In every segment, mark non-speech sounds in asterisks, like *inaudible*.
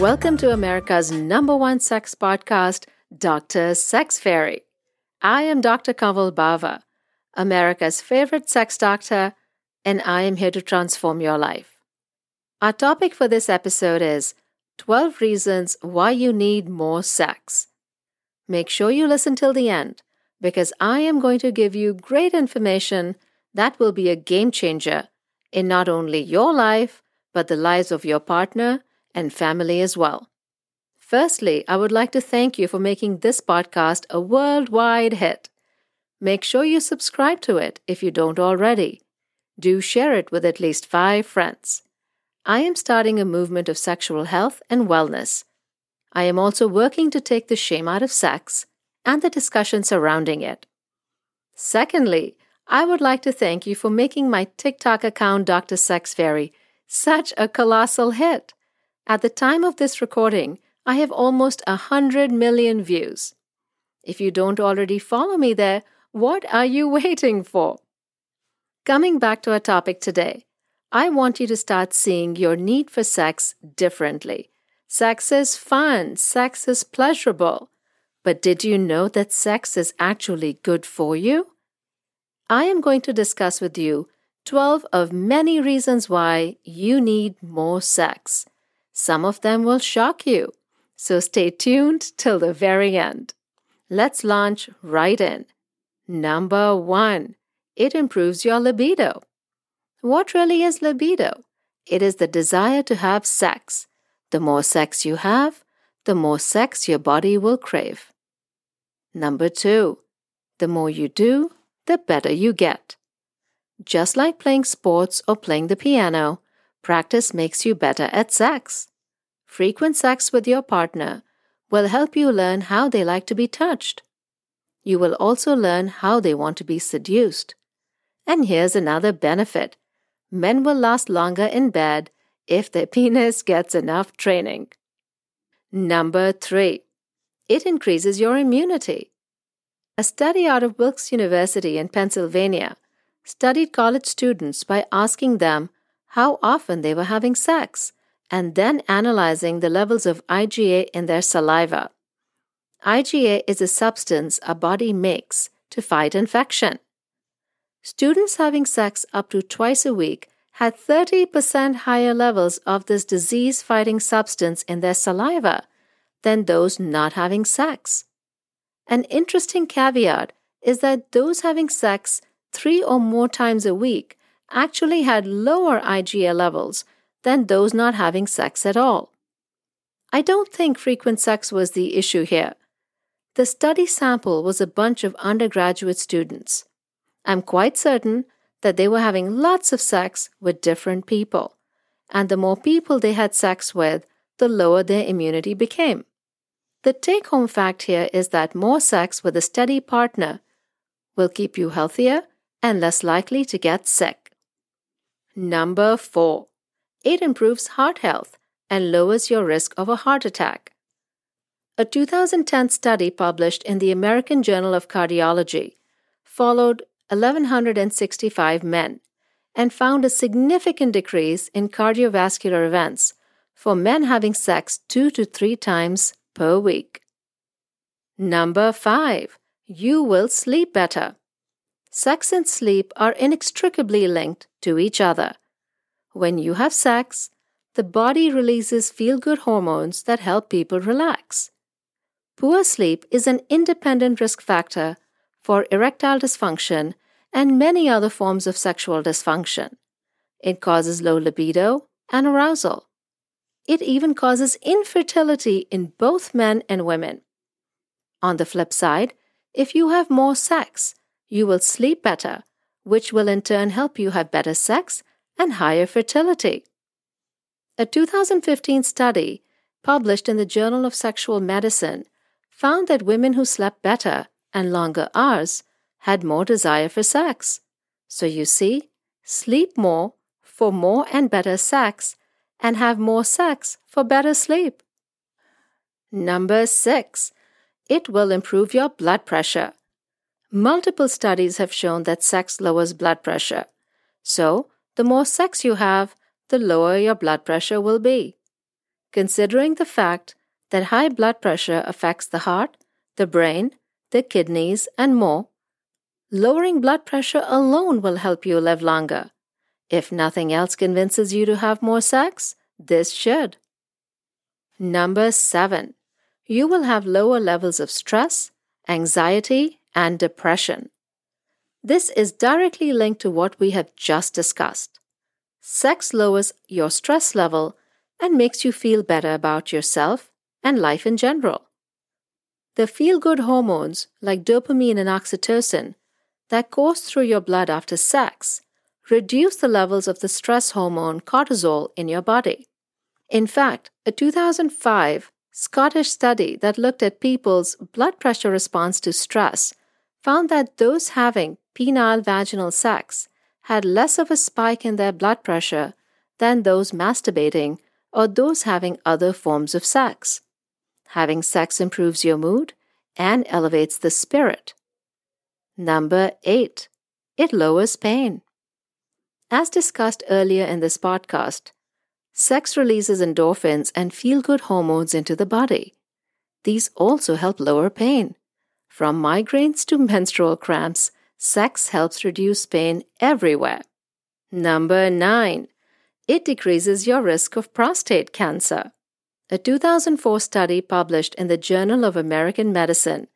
Welcome to America's number one sex podcast, Dr. Sex Fairy. I am Dr. Kanwal Bawa, America's favorite sex doctor, and I am here to transform your life. Our topic for this episode is 12 Reasons Why You Need More Sex. Make sure you listen till the end because I am going to give you great information that will be a game changer in not only your life, but the lives of your partner and family as well. Firstly, I would like to thank you for making this podcast a worldwide hit. Make sure you subscribe to it if you don't already. Do share it with at least five friends. I am starting a movement of sexual health and wellness. I am also working to take the shame out of sex and the discussion surrounding it. Secondly, I would like to thank you for making my TikTok account, Dr. Sex Fairy, such a colossal hit. At the time of this recording, I have almost a 100 million views. If you don't already follow me there, what are you *laughs* waiting for? Coming back to our topic today, I want you to start seeing your need for sex differently. Sex is fun, sex is pleasurable. But did you know that sex is actually good for you? I am going to discuss with you 12 of many reasons why you need more sex. Some of them will shock you, so stay tuned till the very end. Let's launch right in. Number one, it improves your libido. What really is libido? It is the desire to have sex. The more sex you have, the more sex your body will crave. Number two, the more you do, the better you get. Just like playing sports or playing the piano, practice makes you better at sex. Frequent sex with your partner will help you learn how they like to be touched. You will also learn how they want to be seduced. And here's another benefit men will last longer in bed if their *laughs* penis gets enough training. Number three, it increases your immunity. A study out of Wilkes University in Pennsylvania studied college students by asking them how often they were having sex and then analyzing the levels of IgA in their saliva. IgA is a substance a body makes to fight infection. Students having sex up to twice a week had 30% higher levels of this disease fighting substance in their saliva than those not having sex. An interesting caveat is that those having sex three or more times a week actually had lower IgA levels than those not having sex at all. I don't think frequent sex was the issue here. The study sample was a bunch of undergraduate students. I'm quite certain that they were having lots of sex with different people, and the more people they had sex with, the lower their immunity became. The take home fact here is that more sex with a steady partner will keep you healthier and less likely to get sick. Number 4. It improves heart health and lowers your risk of a heart attack. A 2010 study published in the American Journal of Cardiology followed 1,165 men and found a significant decrease in cardiovascular events for men having sex two to three times per week. Number 5. You will sleep better. Sex and sleep are inextricably linked to each other. When you have sex, the body releases feel good hormones that help people relax. Poor sleep is an independent risk factor for erectile dysfunction and many other forms of sexual dysfunction. It causes low libido and arousal. It even causes infertility in both men and women. On the flip side, if you have more sex, you will sleep better, which will in turn help you have better sex and higher fertility. A 2015 study published in the Journal of Sexual Medicine found that women who slept better and longer hours had more desire for sex. So you see, sleep more for more and better sex and have more sex for better sleep. Number six, it will improve your blood pressure. Multiple studies have shown that sex lowers blood pressure. So, the more sex you have, the lower your blood pressure will be. considering the fact that high blood pressure affects the heart, the brain, the kidneys, and more. Lowering blood pressure alone will help you live longer. If nothing else convinces you to have more sex, this should. Number seven, you will have lower levels of stress, anxiety, and depression. This is directly linked to what we have just discussed. Sex lowers your stress level and makes you feel better about yourself and life in general. The feel good hormones like dopamine and oxytocin that course through your blood after sex reduce the levels of the stress hormone cortisol in your body. In fact, a 2005 Scottish study that looked at people's blood pressure response to stress found that those having penile vaginal sex had less of a spike in their blood pressure than those masturbating or those having other forms of sex. Having sex improves your mood and elevates the spirit. Number 8. It lowers pain. As discussed earlier in this podcast, sex releases endorphins and feel good hormones into the body. These also help lower pain. From migraines to menstrual cramps, sex helps reduce pain everywhere. Number 9. It decreases your risk of prostate cancer. A 2004 study published in the Journal of American Medicine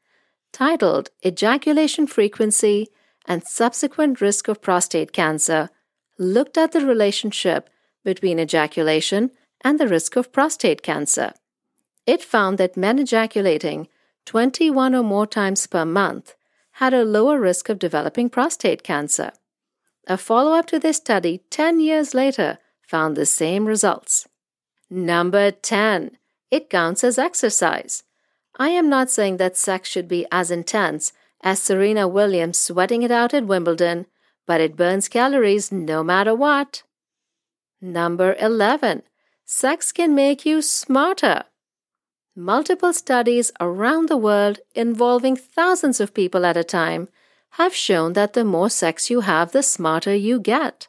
titled Ejaculation Frequency and Subsequent Risk of Prostate Cancer looked at the relationship between ejaculation and the risk of prostate cancer. It found that men ejaculating 21 or more times per month had a lower risk of developing prostate cancer. A follow up to this study 10 years later found the same results. Number 10. It counts as exercise. I am not saying that sex should be as intense as Serena Williams sweating it out at Wimbledon but it burns calories no matter what. Number 11. Sex can make you smarter. Multiple studies around the world involving thousands of people at a time have shown that the more sex you have, the smarter you get.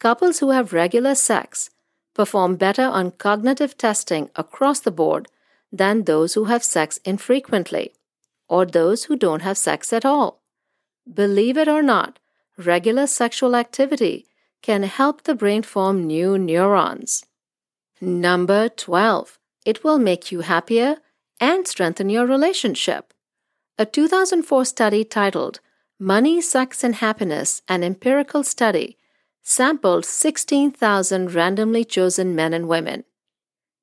Couples who have regular sex perform better on cognitive testing across the board than those who have sex infrequently or those who don't have sex at all. Believe it or not, regular sexual activity can help the brain form new neurons. Number 12. It will make you happier and strengthen your relationship. A 2004 study titled Money, Sex, and Happiness An Empirical Study sampled 16,000 randomly chosen men and women.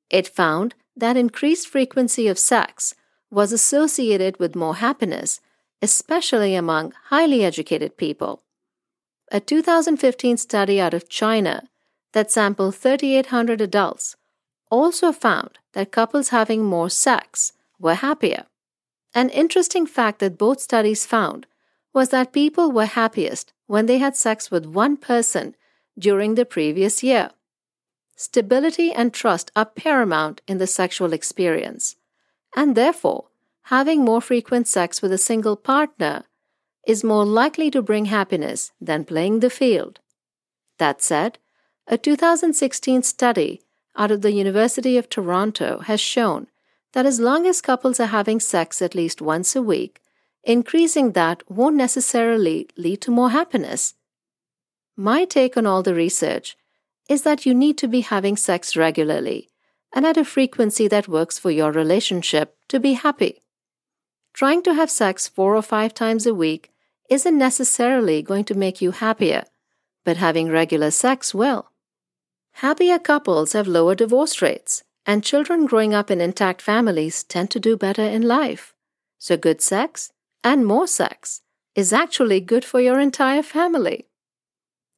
It found that increased frequency of sex was associated with more happiness, especially among highly educated people a 2015 study out of China that sampled 3,800 adults also found that couples having more sex were happier. An interesting fact that both studies found was that people were happiest when they had sex with one person during the previous year. Stability and trust are paramount in the sexual experience, and therefore, having more frequent sex with a single partner is more likely to bring happiness than playing the field. That said, a 2016 study out of the University of Toronto has shown that as long as couples are having sex at least once a week, increasing that won't necessarily lead to more happiness. My take on all the research is that you need to be having sex regularly and at a frequency that works for your relationship to be happy. Trying to have sex four or five times a week isn't necessarily going to make you happier, but having regular sex will. Happier couples have lower divorce rates, and children growing up in intact families tend to do better in life. So, good sex and more sex is actually good for your entire family.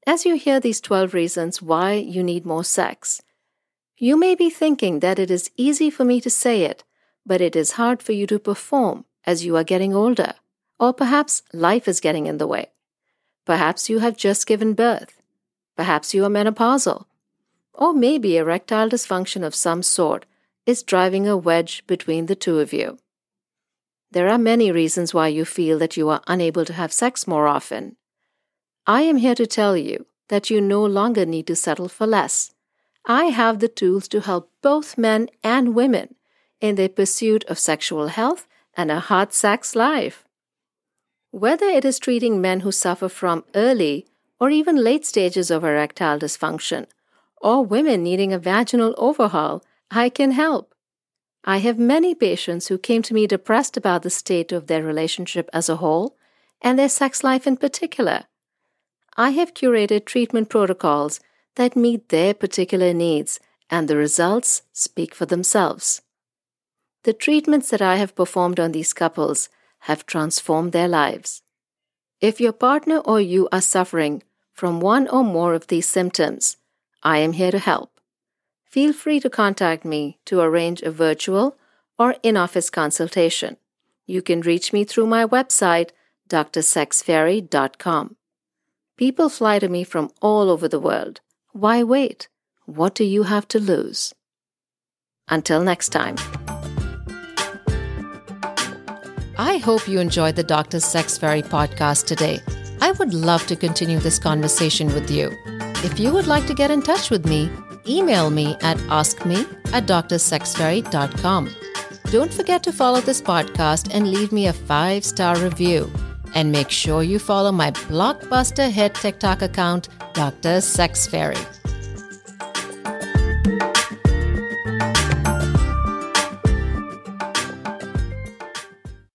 As you hear these 12 reasons why you need more sex, you may be thinking that it is easy for me to say it, but it is hard for you to perform as you are getting older. Or perhaps life is getting in the way. Perhaps you have just given birth. Perhaps you are menopausal. Or maybe erectile dysfunction of some sort is driving a wedge between the two of you. There are many reasons why you feel that you are unable to have sex more often. I am here to tell you that you no longer need to settle for less, I have the tools to help both men and women in their pursuit of sexual health and a hot sex life. Whether it is treating men who suffer from early or even late stages of erectile dysfunction, or women needing a vaginal overhaul, I can help. I have many patients who came to me depressed about the state of their relationship as a whole and their sex life in particular. I have curated treatment protocols that meet their particular needs, and the results speak for themselves. The treatments that I have performed on these couples have transformed their lives. If your partner or you are suffering from one or more of these symptoms, I am here to help. Feel free to contact me to arrange a virtual or in office consultation. You can reach me through my website, drsexfairy.com. People fly to me from all over the world. Why wait? What do you have to lose? Until next time. I hope you enjoyed the Dr. Sex Fairy podcast today. I would love to continue this conversation with you. If you would like to get in touch with me, email me at askme at drsexfairy.com. Don't forget to follow this podcast and leave me a five star review. And make sure you follow my blockbuster hit TikTok account, Dr. Sex Fairy.